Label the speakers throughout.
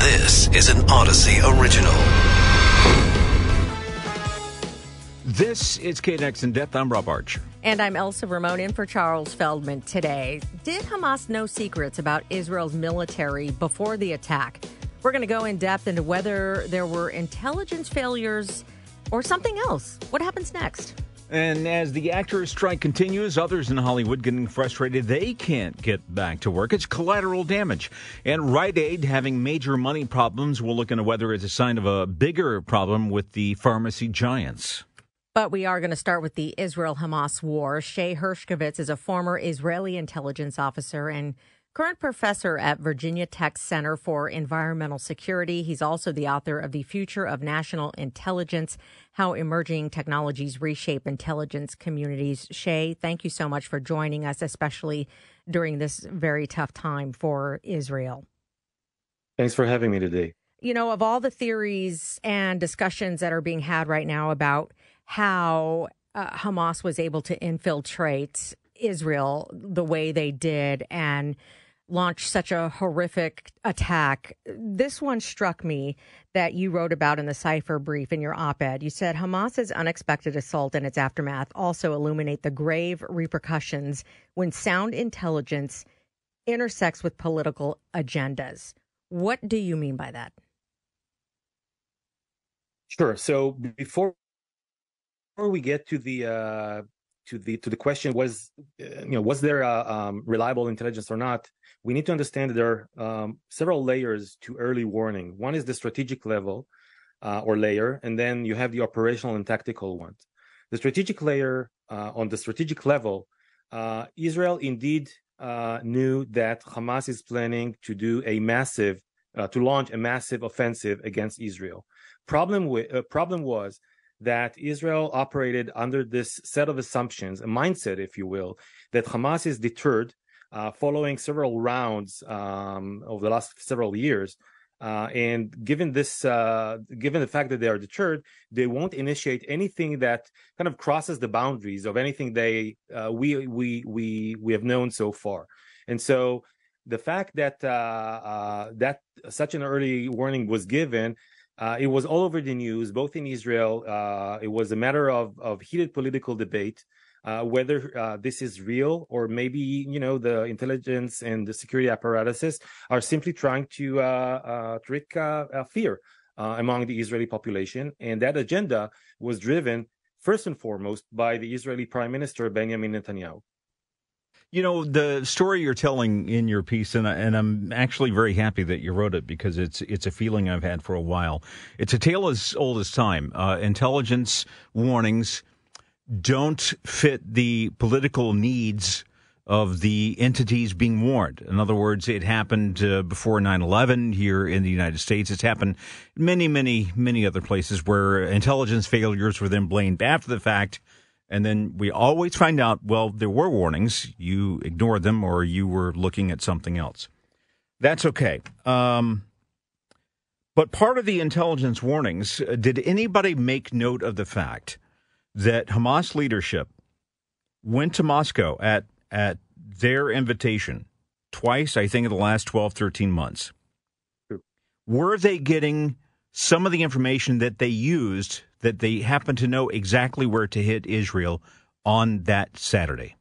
Speaker 1: This is an Odyssey original.
Speaker 2: This is KNX in Depth. I'm Rob Archer.
Speaker 3: And I'm Elsa Ramon in for Charles Feldman today. Did Hamas know secrets about Israel's military before the attack? We're going to go in depth into whether there were intelligence failures or something else. What happens next?
Speaker 2: And as the actors' strike continues, others in Hollywood getting frustrated they can't get back to work. It's collateral damage. And Rite Aid having major money problems. We'll look into whether it's a sign of a bigger problem with the pharmacy giants.
Speaker 3: But we are going to start with the Israel Hamas war. Shay Hershkovitz is a former Israeli intelligence officer and current professor at Virginia Tech Center for Environmental Security. He's also the author of The Future of National Intelligence How Emerging Technologies Reshape Intelligence Communities. Shay, thank you so much for joining us, especially during this very tough time for Israel.
Speaker 4: Thanks for having me today.
Speaker 3: You know, of all the theories and discussions that are being had right now about how uh, Hamas was able to infiltrate Israel the way they did and launch such a horrific attack. This one struck me that you wrote about in the Cipher brief in your op ed. You said Hamas's unexpected assault and its aftermath also illuminate the grave repercussions when sound intelligence intersects with political agendas. What do you mean by that?
Speaker 4: Sure. So before before we get to the uh, to the to the question was uh, you know was there a, um, reliable intelligence or not we need to understand that there are um, several layers to early warning. One is the strategic level uh, or layer and then you have the operational and tactical ones. The strategic layer uh, on the strategic level uh, israel indeed uh, knew that hamas is planning to do a massive uh, to launch a massive offensive against israel. Problem with problem was that Israel operated under this set of assumptions, a mindset, if you will, that Hamas is deterred uh, following several rounds um, over the last several years. Uh, and given this, uh, given the fact that they are deterred, they won't initiate anything that kind of crosses the boundaries of anything they uh, we we we we have known so far. And so, the fact that uh, uh, that such an early warning was given uh, it was all over the news, both in Israel. Uh, it was a matter of, of heated political debate uh, whether uh, this is real or maybe you know the intelligence and the security apparatuses are simply trying to uh, uh, trick fear among the Israeli population, and that agenda was driven first and foremost by the Israeli Prime Minister Benjamin Netanyahu.
Speaker 2: You know the story you're telling in your piece, and, and I'm actually very happy that you wrote it because it's it's a feeling I've had for a while. It's a tale as old as time. Uh, intelligence warnings don't fit the political needs of the entities being warned. In other words, it happened uh, before 9 11 here in the United States. It's happened many, many, many other places where intelligence failures were then blamed after the fact and then we always find out, well, there were warnings. You ignored them or you were looking at something else. That's okay. Um, but part of the intelligence warnings, uh, did anybody make note of the fact that Hamas leadership went to Moscow at, at their invitation twice, I think, in the last 12, 13 months? Were they getting some of the information that they used that they happened to know exactly where to hit Israel on that Saturday?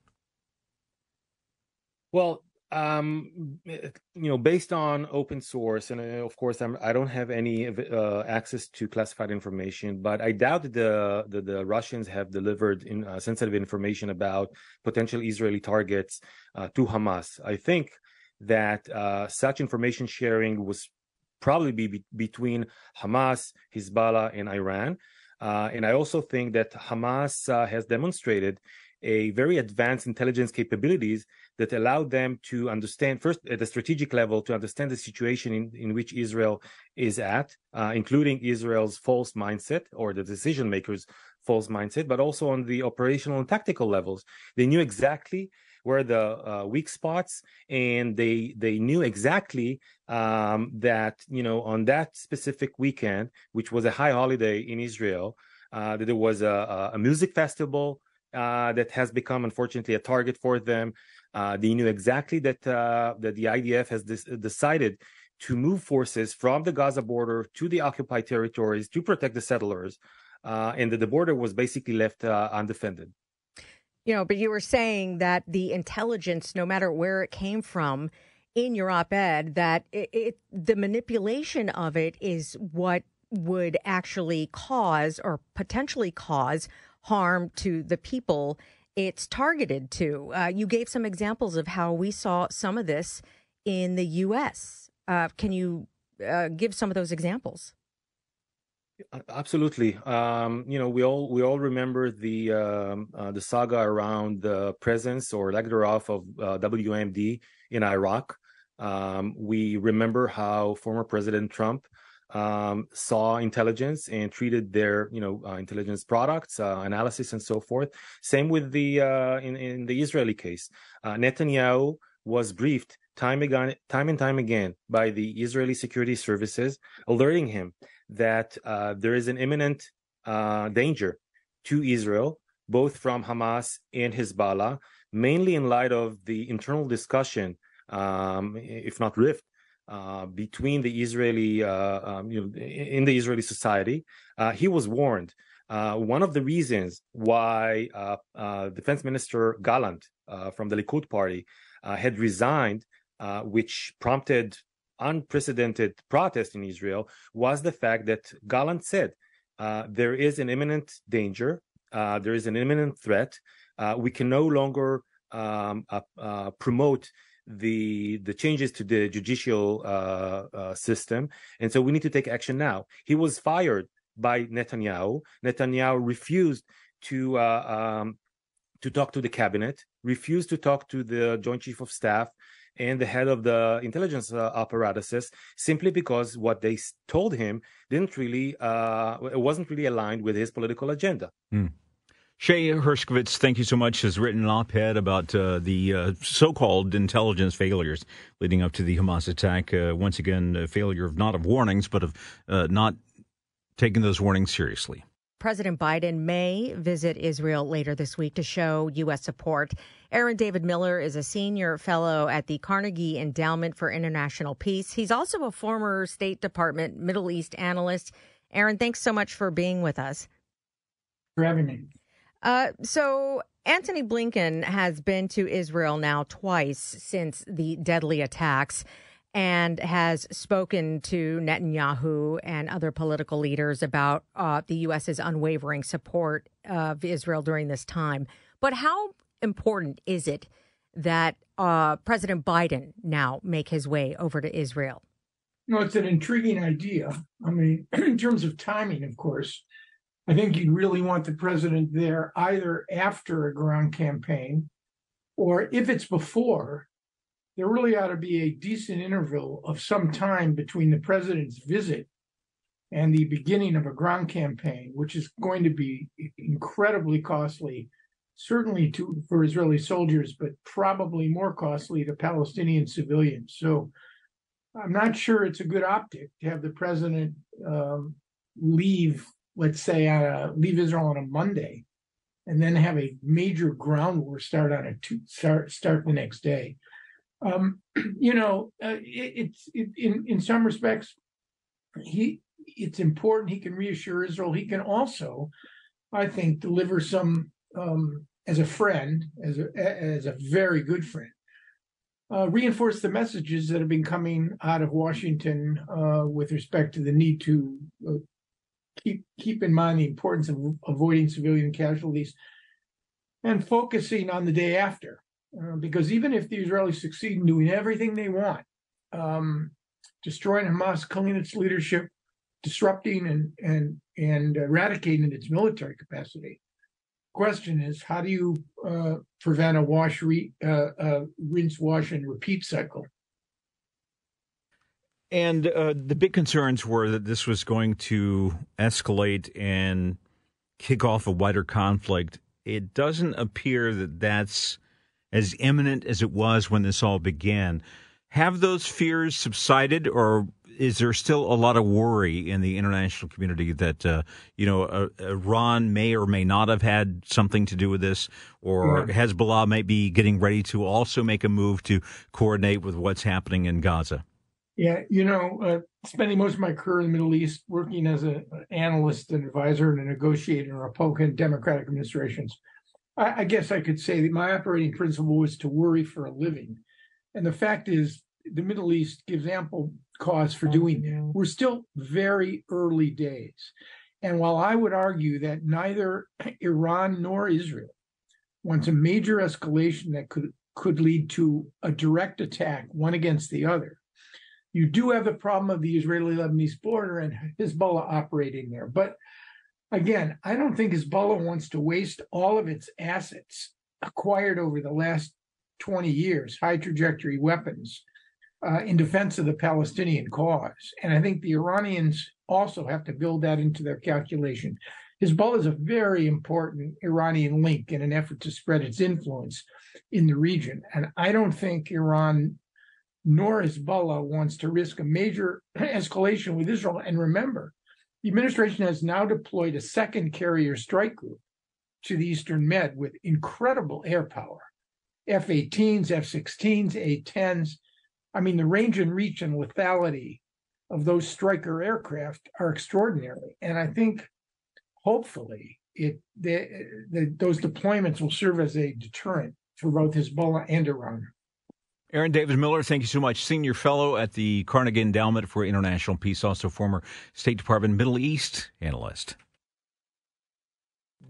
Speaker 4: Well, um, you know, based on open source, and uh, of course, I'm, I don't have any uh, access to classified information, but I doubt that the the, the Russians have delivered in, uh, sensitive information about potential Israeli targets uh, to Hamas. I think that uh, such information sharing was probably be between Hamas, Hezbollah, and Iran. Uh, and I also think that Hamas has demonstrated a very advanced intelligence capabilities that allowed them to understand first at the strategic level to understand the situation in, in which Israel is at, uh, including Israel's false mindset or the decision makers' false mindset, but also on the operational and tactical levels. They knew exactly where the uh, weak spots, and they they knew exactly um, that you know on that specific weekend, which was a high holiday in Israel, uh, that there was a, a music festival uh, that has become unfortunately a target for them. Uh, they knew exactly that uh, that the IDF has decided to move forces from the Gaza border to the occupied territories to protect the settlers, uh, and that the border was basically left uh, undefended.
Speaker 3: You know, but you were saying that the intelligence, no matter where it came from, in your op-ed, that it, it the manipulation of it is what would actually cause or potentially cause harm to the people it's targeted to. Uh, you gave some examples of how we saw some of this in the U.S. Uh, can you uh, give some of those examples?
Speaker 4: Absolutely. Um, you know, we all we all remember the um, uh, the saga around the presence or lack thereof of uh, WMD in Iraq. Um, we remember how former President Trump um, saw intelligence and treated their you know uh, intelligence products uh, analysis and so forth. Same with the uh, in, in the israeli case. Uh, netanyahu was briefed time again time and time again by the israeli security services alerting him that uh, there is an imminent uh, danger to israel both from hamas and hezbollah mainly in light of the internal discussion um, if not rift uh, between the Israeli, uh, um, you know, in the Israeli society. Uh, he was warned. Uh, one of the reasons why uh, Defense Minister Gallant from the Likud party had resigned, which prompted unprecedented protest in Israel, was the fact that Gallant said there is an imminent danger, there is an imminent threat. we can no longer um, promote the the changes to the judicial uh, uh, system, and so we need to take action now. He was fired by Netanyahu. Netanyahu refused to uh, um, to talk to the cabinet, refused to talk to the Joint Chief of Staff and the head of the intelligence uh, apparatuses, simply because what they told him didn't really uh, it wasn't really aligned with his political agenda.
Speaker 2: Mm. Shay Hershkovitz, thank you so much, has written an op ed about uh, the uh, so called intelligence failures leading up to the Hamas attack. Uh, once again, a failure of not of warnings, but of uh, not taking those warnings seriously.
Speaker 3: President Biden may visit Israel later this week to show U.S. support. Aaron David Miller is a senior fellow at the Carnegie Endowment for International Peace. He's also a former State Department Middle East analyst. Aaron, thanks so much for being with us.
Speaker 5: For having me.
Speaker 3: Uh, so Antony Blinken has been to Israel now twice since the deadly attacks and has spoken to Netanyahu and other political leaders about uh, the U.S.'s unwavering support of Israel during this time. But how important is it that uh, President Biden now make his way over to Israel?
Speaker 5: No, it's an intriguing idea. I mean, in terms of timing, of course, I think you'd really want the president there either after a ground campaign or if it's before, there really ought to be a decent interval of some time between the president's visit and the beginning of a ground campaign, which is going to be incredibly costly, certainly to for Israeli soldiers, but probably more costly to Palestinian civilians. So I'm not sure it's a good optic to have the president um, leave let's say, uh, leave Israel on a Monday, and then have a major ground war start on a two, start start the next day. Um, you know, uh, it, it's it, in in some respects, he it's important. He can reassure Israel. He can also, I think, deliver some um, as a friend, as a as a very good friend. Uh, reinforce the messages that have been coming out of Washington uh, with respect to the need to uh, keep keep in mind the importance of avoiding civilian casualties and focusing on the day after. Uh, because even if the Israelis succeed in doing everything they want, um, destroying Hamas, killing its leadership, disrupting and and and eradicating its military capacity. Question is, how do you uh, prevent a wash, re, uh, uh rinse, wash, and repeat cycle?
Speaker 2: And uh, the big concerns were that this was going to escalate and kick off a wider conflict. It doesn't appear that that's as imminent as it was when this all began. Have those fears subsided, or is there still a lot of worry in the international community that uh, you know uh, Iran may or may not have had something to do with this, or yeah. Hezbollah might be getting ready to also make a move to coordinate with what's happening in Gaza?
Speaker 5: Yeah, you know, uh, spending most of my career in the Middle East, working as an analyst and advisor and a negotiator in Republican Democratic administrations, I, I guess I could say that my operating principle was to worry for a living. And the fact is, the Middle East gives ample cause for doing that. We're still very early days. And while I would argue that neither Iran nor Israel wants a major escalation that could, could lead to a direct attack, one against the other, you do have the problem of the Israeli Lebanese border and Hezbollah operating there. But again, I don't think Hezbollah wants to waste all of its assets acquired over the last 20 years, high trajectory weapons, uh, in defense of the Palestinian cause. And I think the Iranians also have to build that into their calculation. Hezbollah is a very important Iranian link in an effort to spread its influence in the region. And I don't think Iran nor Hezbollah wants to risk a major escalation with Israel. And remember, the administration has now deployed a second carrier strike group to the Eastern Med with incredible air power F 18s, F 16s, A 10s. I mean, the range and reach and lethality of those striker aircraft are extraordinary. And I think hopefully it the, those deployments will serve as a deterrent for both Hezbollah and Iran.
Speaker 2: Aaron David Miller, thank you so much. Senior Fellow at the Carnegie Endowment for International Peace, also former State Department Middle East analyst.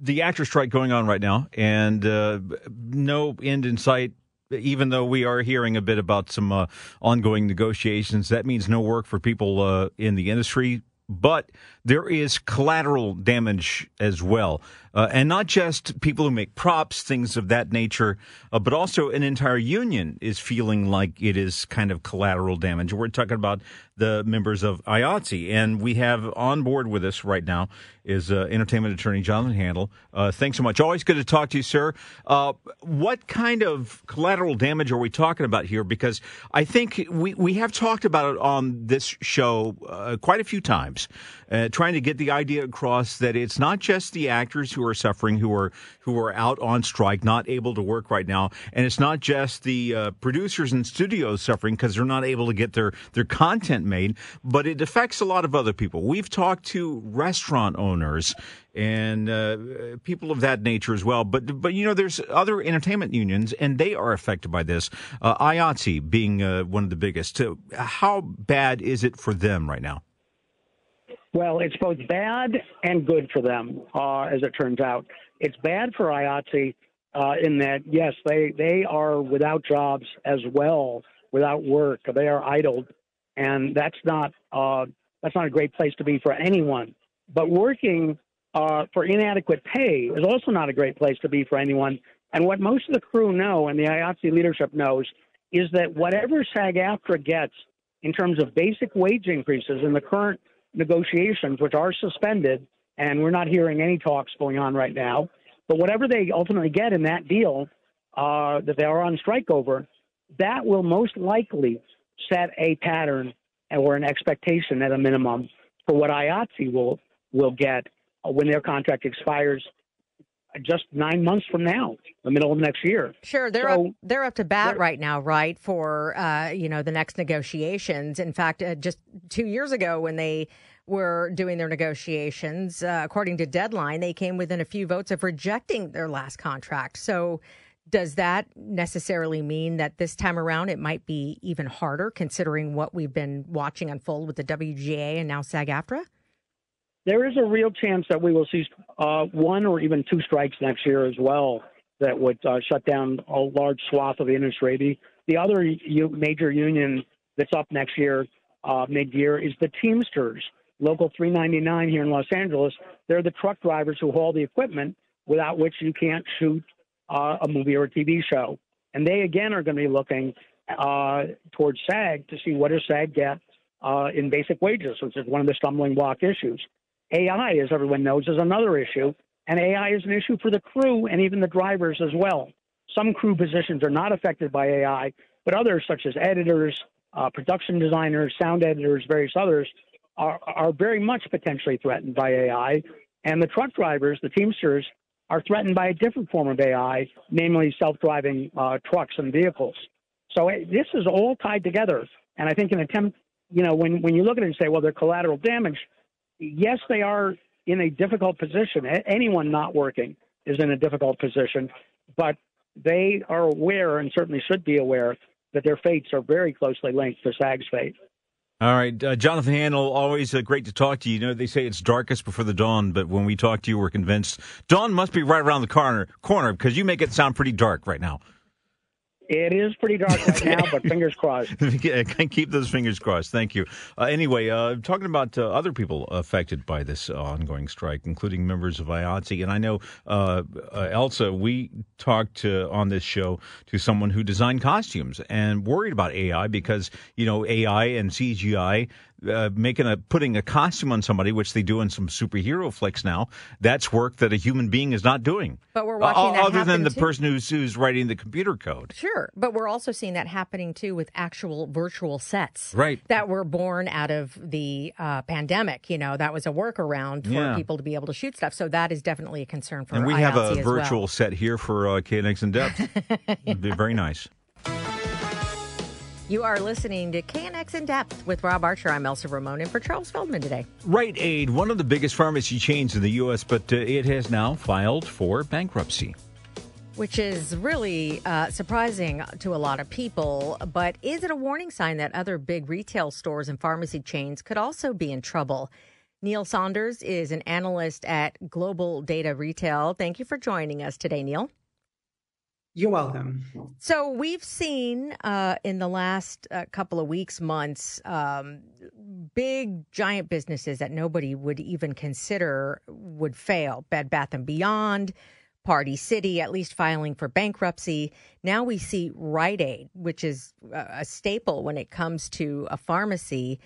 Speaker 2: The actor strike going on right now, and uh, no end in sight. Even though we are hearing a bit about some uh, ongoing negotiations, that means no work for people uh, in the industry. But there is collateral damage as well. Uh, and not just people who make props, things of that nature, uh, but also an entire union is feeling like it is kind of collateral damage. We're talking about the members of IATSE, and we have on board with us right now is uh, entertainment attorney Jonathan Handel. Uh, thanks so much. Always good to talk to you, sir. Uh, what kind of collateral damage are we talking about here? Because I think we, we have talked about it on this show uh, quite a few times uh, trying to get the idea across that it's not just the actors who are suffering, who are who are out on strike, not able to work right now, and it's not just the uh, producers and studios suffering because they're not able to get their their content made, but it affects a lot of other people. We've talked to restaurant owners and uh, people of that nature as well. But but you know, there's other entertainment unions, and they are affected by this. Uh, IATSE being uh, one of the biggest. how bad is it for them right now?
Speaker 6: Well, it's both bad and good for them, uh, as it turns out. It's bad for IATSE uh, in that, yes, they, they are without jobs as well, without work. They are idled, and that's not uh, that's not a great place to be for anyone. But working uh, for inadequate pay is also not a great place to be for anyone. And what most of the crew know, and the IATSE leadership knows, is that whatever SAG-AFTRA gets in terms of basic wage increases in the current negotiations, which are suspended, and we're not hearing any talks going on right now. But whatever they ultimately get in that deal uh, that they are on strike over, that will most likely set a pattern or an expectation at a minimum for what IATSE will will get when their contract expires just nine months from now, the middle of next year.
Speaker 3: Sure, they're so, up, they're up to bat right now, right? For uh, you know the next negotiations. In fact, uh, just two years ago when they were doing their negotiations, uh, according to Deadline, they came within a few votes of rejecting their last contract. So. Does that necessarily mean that this time around it might be even harder, considering what we've been watching unfold with the WGA and now SAG-AFTRA?
Speaker 6: There is a real chance that we will see uh, one or even two strikes next year as well that would uh, shut down a large swath of the industry. The, the other u- major union that's up next year, uh, mid year, is the Teamsters, Local 399 here in Los Angeles. They're the truck drivers who haul the equipment without which you can't shoot uh, a movie or a TV show. And they, again, are going to be looking uh, towards SAG to see what does SAG get uh, in basic wages, which is one of the stumbling block issues. AI, as everyone knows, is another issue, and AI is an issue for the crew and even the drivers as well. Some crew positions are not affected by AI, but others, such as editors, uh, production designers, sound editors, various others, are, are very much potentially threatened by AI. And the truck drivers, the Teamsters, are threatened by a different form of AI, namely self driving uh, trucks and vehicles. So this is all tied together. And I think an attempt you know, when when you look at it and say, well, they're collateral damage. Yes, they are in a difficult position. Anyone not working is in a difficult position, but they are aware and certainly should be aware that their fates are very closely linked to SAG's fate.
Speaker 2: All right, uh, Jonathan Handel, always uh, great to talk to you. You know, they say it's darkest before the dawn, but when we talk to you, we're convinced dawn must be right around the corner, corner because you make it sound pretty dark right now.
Speaker 6: It is pretty dark right now, but fingers crossed.
Speaker 2: Keep those fingers crossed. Thank you. Uh, anyway, uh, talking about uh, other people affected by this ongoing strike, including members of IATSE. And I know, uh, uh, Elsa, we talked on this show to someone who designed costumes and worried about AI because, you know, AI and CGI uh, making a putting a costume on somebody, which they do in some superhero flicks now. That's work that a human being is not doing.
Speaker 3: But we're watching uh, that
Speaker 2: other than the
Speaker 3: too.
Speaker 2: person who's who's writing the computer code.
Speaker 3: Sure, but we're also seeing that happening too with actual virtual sets,
Speaker 2: right?
Speaker 3: That were born out of the uh, pandemic. You know, that was a workaround for yeah. people to be able to shoot stuff. So that is definitely a concern for.
Speaker 2: And we
Speaker 3: IATSE
Speaker 2: have a virtual
Speaker 3: well.
Speaker 2: set here for uh, KNX in depth. It'd be very nice.
Speaker 3: You are listening to KNX In Depth with Rob Archer. I'm Elsa Ramon, and for Charles Feldman today.
Speaker 2: Rite Aid, one of the biggest pharmacy chains in the U.S., but uh, it has now filed for bankruptcy.
Speaker 3: Which is really uh, surprising to a lot of people, but is it a warning sign that other big retail stores and pharmacy chains could also be in trouble? Neil Saunders is an analyst at Global Data Retail. Thank you for joining us today, Neil.
Speaker 7: You're welcome.
Speaker 3: So we've seen uh, in the last uh, couple of weeks, months, um, big giant businesses that nobody would even consider would fail. Bed Bath and Beyond, Party City, at least filing for bankruptcy. Now we see Rite Aid, which is a staple when it comes to a pharmacy,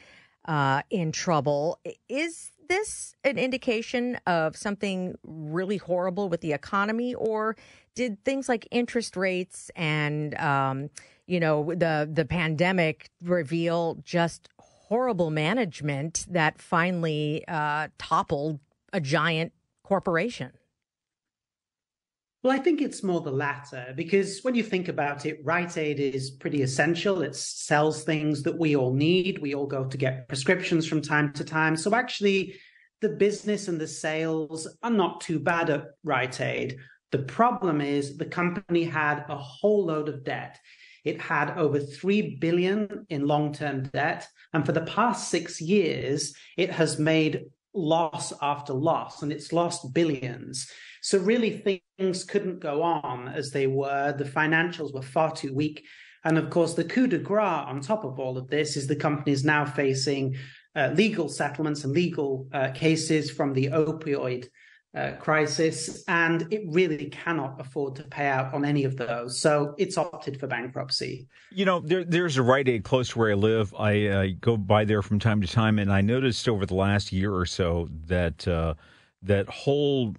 Speaker 3: uh, in trouble. Is this an indication of something really horrible with the economy, or did things like interest rates and um, you know the the pandemic reveal just horrible management that finally uh, toppled a giant corporation?
Speaker 7: Well, I think it's more the latter because when you think about it, Rite Aid is pretty essential. It sells things that we all need. We all go to get prescriptions from time to time. So actually, the business and the sales are not too bad at Rite Aid. The problem is the company had a whole load of debt. It had over 3 billion in long-term debt and for the past 6 years it has made loss after loss and it's lost billions. So really things couldn't go on as they were. The financials were far too weak. And of course, the coup de grace on top of all of this is the company is now facing uh, legal settlements and legal uh, cases from the opioid uh, crisis, and it really cannot afford to pay out on any of those. So it's opted for bankruptcy.
Speaker 2: You know, there, there's a Rite Aid close to where I live. I uh, go by there from time to time, and I noticed over the last year or so that uh, that whole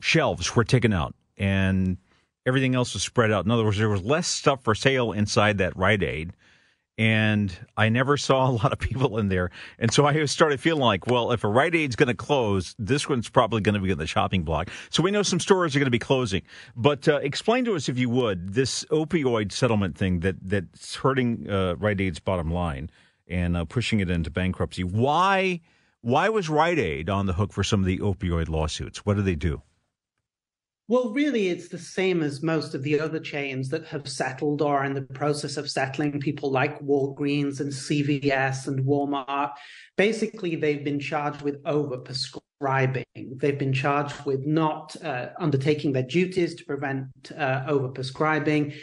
Speaker 2: shelves were taken out and everything else was spread out. In other words, there was less stuff for sale inside that Rite Aid and I never saw a lot of people in there. And so I started feeling like, well, if a Rite Aid's going to close, this one's probably going to be in the shopping block. So we know some stores are going to be closing. But uh, explain to us, if you would, this opioid settlement thing that that's hurting uh, Rite Aid's bottom line and uh, pushing it into bankruptcy. Why? Why was Rite Aid on the hook for some of the opioid lawsuits? What did they do?
Speaker 7: Well, really, it's the same as most of the other chains that have settled or are in the process of settling, people like Walgreens and CVS and Walmart. Basically, they've been charged with overprescribing. They've been charged with not uh, undertaking their duties to prevent uh, overprescribing.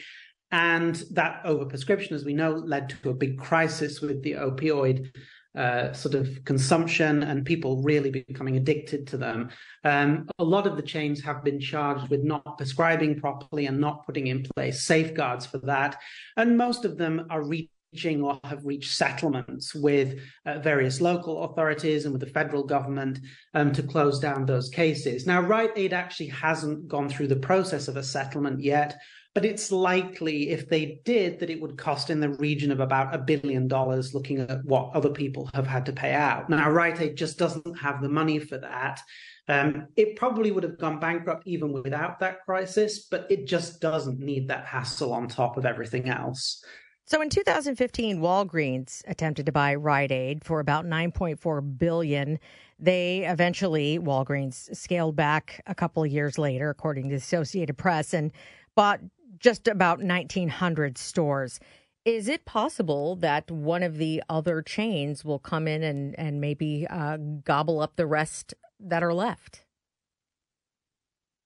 Speaker 7: And that overprescription, as we know, led to a big crisis with the opioid uh, sort of consumption and people really becoming addicted to them. Um, a lot of the chains have been charged with not prescribing properly and not putting in place safeguards for that. And most of them are reaching or have reached settlements with uh, various local authorities and with the federal government um, to close down those cases. Now, Rite Aid actually hasn't gone through the process of a settlement yet. But it's likely if they did that it would cost in the region of about a billion dollars looking at what other people have had to pay out. Now, Rite Aid just doesn't have the money for that. Um, it probably would have gone bankrupt even without that crisis, but it just doesn't need that hassle on top of everything else.
Speaker 3: So in 2015, Walgreens attempted to buy Rite Aid for about 9.4 billion. They eventually, Walgreens, scaled back a couple of years later, according to the Associated Press, and bought just about 1,900 stores. Is it possible that one of the other chains will come in and, and maybe uh, gobble up the rest that are left?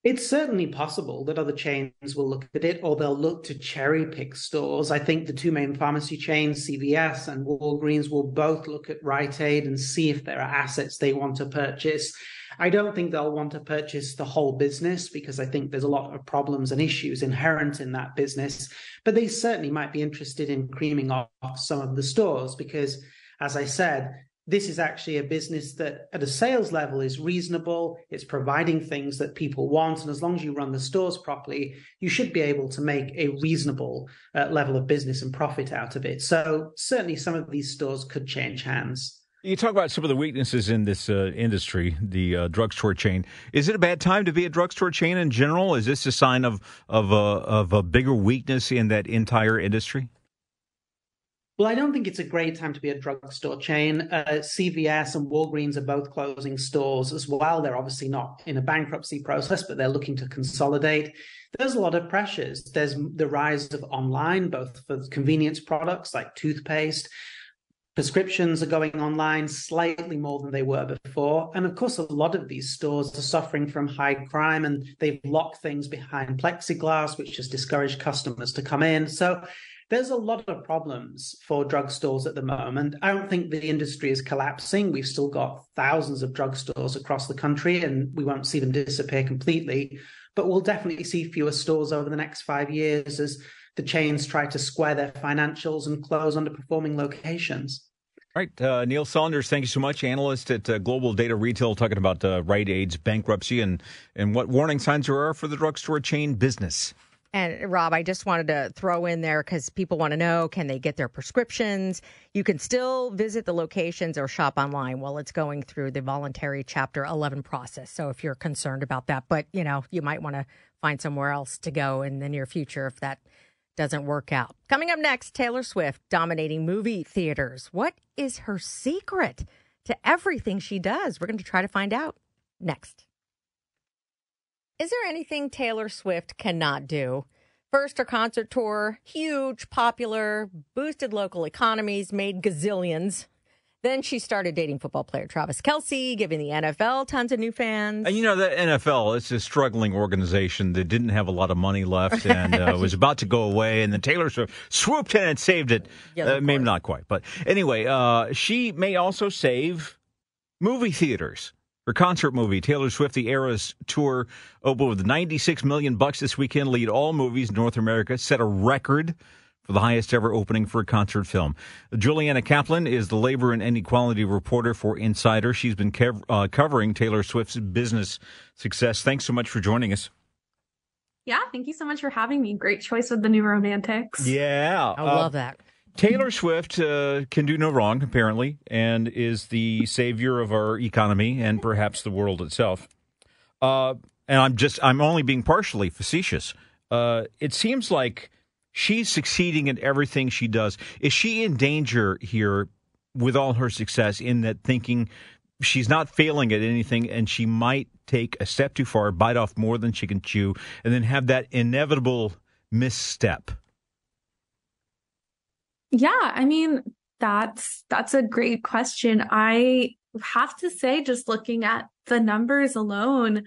Speaker 7: It's certainly possible that other chains will look at it or they'll look to cherry pick stores. I think the two main pharmacy chains, CVS and Walgreens, will both look at Rite Aid and see if there are assets they want to purchase. I don't think they'll want to purchase the whole business because I think there's a lot of problems and issues inherent in that business. But they certainly might be interested in creaming off some of the stores because, as I said, this is actually a business that at a sales level is reasonable. It's providing things that people want. And as long as you run the stores properly, you should be able to make a reasonable uh, level of business and profit out of it. So certainly some of these stores could change hands.
Speaker 2: You talk about some of the weaknesses in this uh, industry, the uh, drugstore chain. Is it a bad time to be a drugstore chain in general? Is this a sign of of a, of a bigger weakness in that entire industry?
Speaker 7: Well, I don't think it's a great time to be a drugstore chain. Uh, CVS and Walgreens are both closing stores as well. They're obviously not in a bankruptcy process, but they're looking to consolidate. There's a lot of pressures. There's the rise of online, both for convenience products like toothpaste. Prescriptions are going online slightly more than they were before. And of course, a lot of these stores are suffering from high crime and they've locked things behind plexiglass, which has discouraged customers to come in. So there's a lot of problems for drugstores at the moment. I don't think the industry is collapsing. We've still got thousands of drugstores across the country, and we won't see them disappear completely. But we'll definitely see fewer stores over the next five years as the chains try to square their financials and close underperforming locations.
Speaker 2: All right, uh, Neil Saunders, thank you so much, analyst at uh, Global Data Retail, talking about uh, Rite Aid's bankruptcy and, and what warning signs there are for the drugstore chain business.
Speaker 3: And Rob, I just wanted to throw in there because people want to know can they get their prescriptions? You can still visit the locations or shop online while it's going through the voluntary Chapter 11 process. So if you're concerned about that, but you know, you might want to find somewhere else to go in the near future if that doesn't work out. Coming up next, Taylor Swift dominating movie theaters. What is her secret to everything she does? We're going to try to find out next. Is there anything Taylor Swift cannot do? First, her concert tour, huge, popular, boosted local economies, made gazillions. Then she started dating football player Travis Kelce, giving the NFL tons of new fans.
Speaker 2: And you know, the NFL, it's a struggling organization that didn't have a lot of money left and uh, was about to go away. And then Taylor Swift swooped in and saved it.
Speaker 3: Yes,
Speaker 2: uh, maybe not quite. But anyway, uh, she may also save movie theaters. Her concert movie, Taylor Swift: The Eras Tour, opened with 96 million bucks this weekend. Lead all movies in North America, set a record for the highest ever opening for a concert film. Juliana Kaplan is the labor and inequality reporter for Insider. She's been kev- uh, covering Taylor Swift's business success. Thanks so much for joining us.
Speaker 8: Yeah, thank you so much for having me. Great choice with the new romantics.
Speaker 2: Yeah,
Speaker 3: I love that.
Speaker 2: Taylor Swift uh, can do no wrong, apparently, and is the savior of our economy and perhaps the world itself. Uh, and I'm just, I'm only being partially facetious. Uh, it seems like she's succeeding in everything she does. Is she in danger here with all her success in that thinking she's not failing at anything and she might take a step too far, bite off more than she can chew, and then have that inevitable misstep?
Speaker 8: Yeah, I mean, that's that's a great question. I have to say just looking at the numbers alone,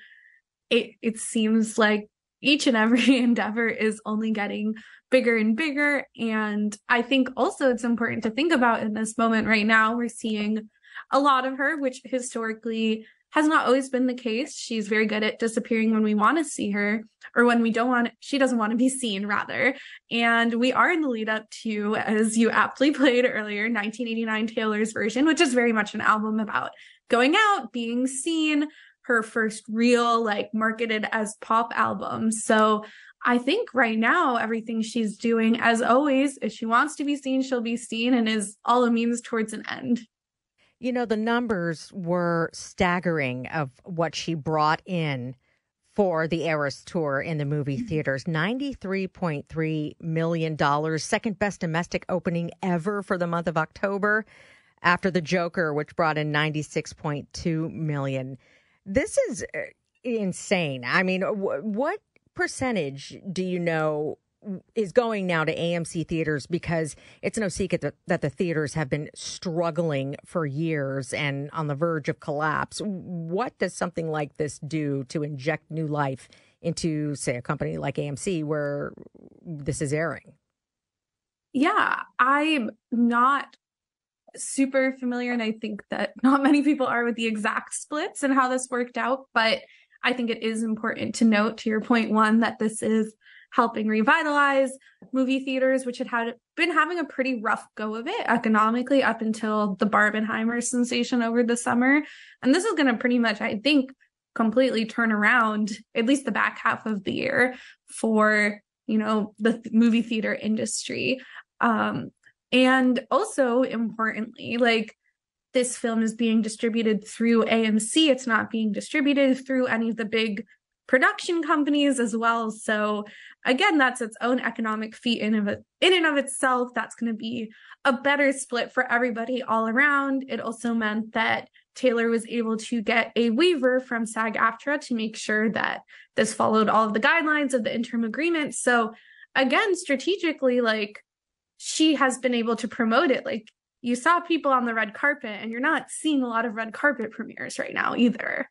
Speaker 8: it it seems like each and every endeavor is only getting bigger and bigger and I think also it's important to think about in this moment right now we're seeing a lot of her which historically has not always been the case. She's very good at disappearing when we want to see her or when we don't want, she doesn't want to be seen rather. And we are in the lead up to, as you aptly played earlier, 1989 Taylor's version, which is very much an album about going out, being seen, her first real, like marketed as pop album. So I think right now, everything she's doing, as always, if she wants to be seen, she'll be seen and is all a means towards an end.
Speaker 3: You know, the numbers were staggering of what she brought in for the Eras tour in the movie mm-hmm. theaters. $93.3 million, second best domestic opening ever for the month of October after The Joker, which brought in 96.2 million. This is uh, insane. I mean, what percentage do you know is going now to AMC theaters because it's no secret that, that, the theaters have been struggling for years and on the verge of collapse. What does something like this do to inject new life into, say, a company like AMC where this is airing?
Speaker 8: Yeah, I'm not super familiar, and I think that not many people are with the exact splits and how this worked out, but I think it is important to note, to your point one, that this is helping revitalize movie theaters, which had, had been having a pretty rough go of it economically up until the Barbenheimer sensation over the summer. And this is going to pretty much, I think, completely turn around at least the back half of the year for you know the movie theater industry um and also importantly like this film is being distributed through AMC it's not being distributed through any of the big production companies as well. So again, that's its own economic feat in of in and of itself. That's going to be a better split for everybody all around. It also meant that Taylor was able to get a waiver from SAG-AFTRA to make sure that this followed all of the guidelines of the interim agreement. So again, strategically, like she has been able to promote it. Like you saw people on the red carpet, and you're not seeing a lot of red carpet premieres right now either.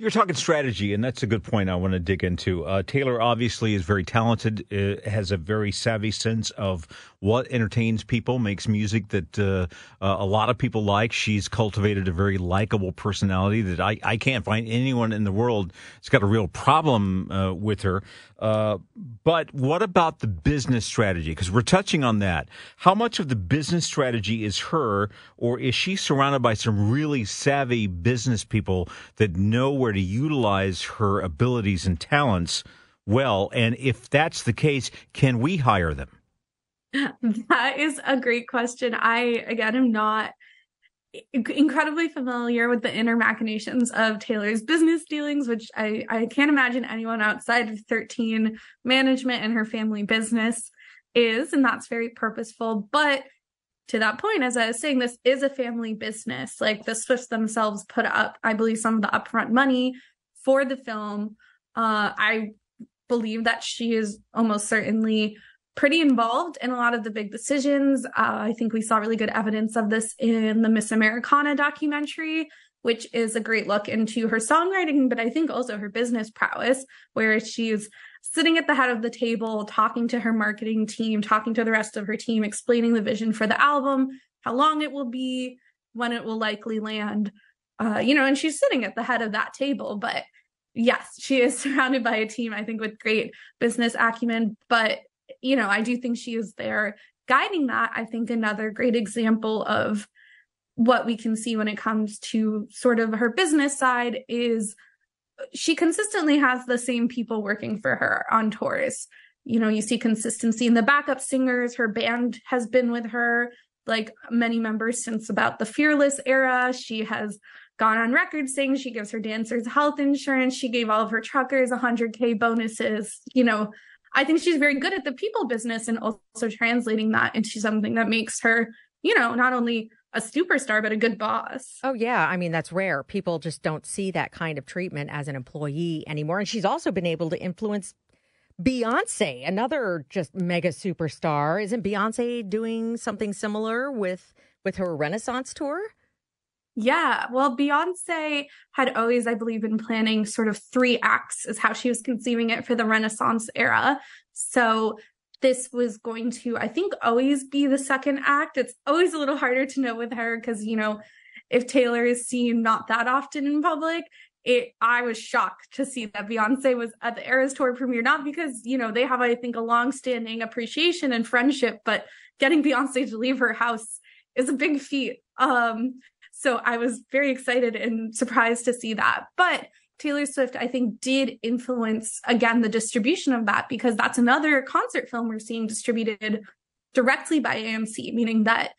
Speaker 2: You're talking strategy, and that's a good point I want to dig into. Uh, Taylor obviously is very talented, uh, has a very savvy sense of what entertains people, makes music that uh, uh, a lot of people like. She's cultivated a very likable personality that I, I can't find anyone in the world that's got a real problem uh, with her. Uh, but what about the business strategy? Because we're touching on that. How much of the business strategy is her, or is she surrounded by some really savvy business people that know where to utilize her abilities and talents well? And if that's the case, can we hire them?
Speaker 8: That is a great question. I, again, am not incredibly familiar with the inner machinations of Taylor's business dealings, which I, I can't imagine anyone outside of 13 management and her family business is. And that's very purposeful. But to that point, as I was saying, this is a family business. Like the Swifts themselves put up, I believe, some of the upfront money for the film. Uh, I believe that she is almost certainly pretty involved in a lot of the big decisions. Uh, I think we saw really good evidence of this in the Miss Americana documentary, which is a great look into her songwriting, but I think also her business prowess, where she's sitting at the head of the table, talking to her marketing team, talking to the rest of her team, explaining the vision for the album, how long it will be, when it will likely land. Uh, you know, and she's sitting at the head of that table, but yes, she is surrounded by a team, I think, with great business acumen, but you know, I do think she is there guiding that. I think another great example of what we can see when it comes to sort of her business side is she consistently has the same people working for her on tours. You know, you see consistency in the backup singers. Her band has been with her, like many members, since about the Fearless era. She has gone on record saying she gives her dancers health insurance. She gave all of her truckers 100K bonuses. You know, I think she's very good at the people business and also translating that into something that makes her, you know, not only a superstar, but a good boss.
Speaker 3: Oh, yeah. I mean, that's rare. People just don't see that kind of treatment as an employee anymore. And she's also been able to influence Beyonce, another just mega superstar. Isn't Beyonce doing something similar with with her Renaissance tour?
Speaker 8: Yeah, well, Beyonce had always, I believe, been planning sort of three acts, is how she was conceiving it for the Renaissance era. So this was going to, I think, always be the second act. It's always a little harder to know with her because, you know, if Taylor is seen not that often in public, it I was shocked to see that Beyonce was at the Eras tour premiere, not because, you know, they have, I think, a long-standing appreciation and friendship, but getting Beyonce to leave her house is a big feat. Um, so I was very excited and surprised to see that. But Taylor Swift, I think, did influence again the distribution of that because that's another concert film we're seeing distributed directly by AMC, meaning that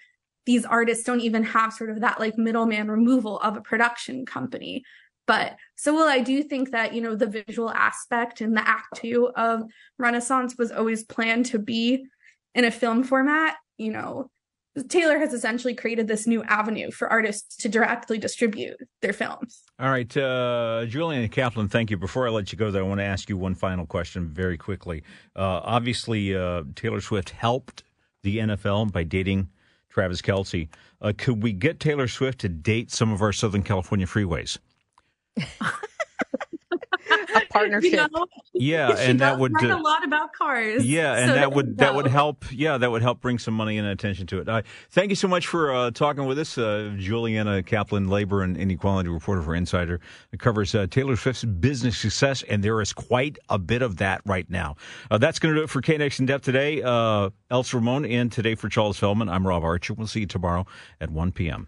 Speaker 8: these artists don't even have sort of that like middleman removal of a production company. But so well, I do think that, you know, the visual aspect and the act two of Renaissance was always planned to be in a film format, you know, Taylor has essentially created this new avenue for artists to directly distribute their films.
Speaker 2: All right, uh, Julian Kaplan, thank you. Before I let you go, though, I want to ask you one final question very quickly. Uh, obviously, uh, Taylor Swift helped the NFL by dating Travis Kelce. Uh, could we get Taylor Swift to date some of our Southern California freeways?
Speaker 3: a partnership. You
Speaker 8: know,
Speaker 2: yeah, and that would
Speaker 8: write uh, a lot about cars.
Speaker 2: Yeah, and so that would that would help. Yeah, that would help bring some money and attention to it. Uh, thank you so much for uh, talking with us, uh, Juliana Kaplan, labor and inequality reporter for Insider. It covers uh, Taylor Swift's business success, and there is quite a bit of that right now. Uh, that's going to do it for KNX in depth today. Uh, Elsa Ramon in today for Charles Feldman. I'm Rob Archer. We'll see you tomorrow at 1 p.m.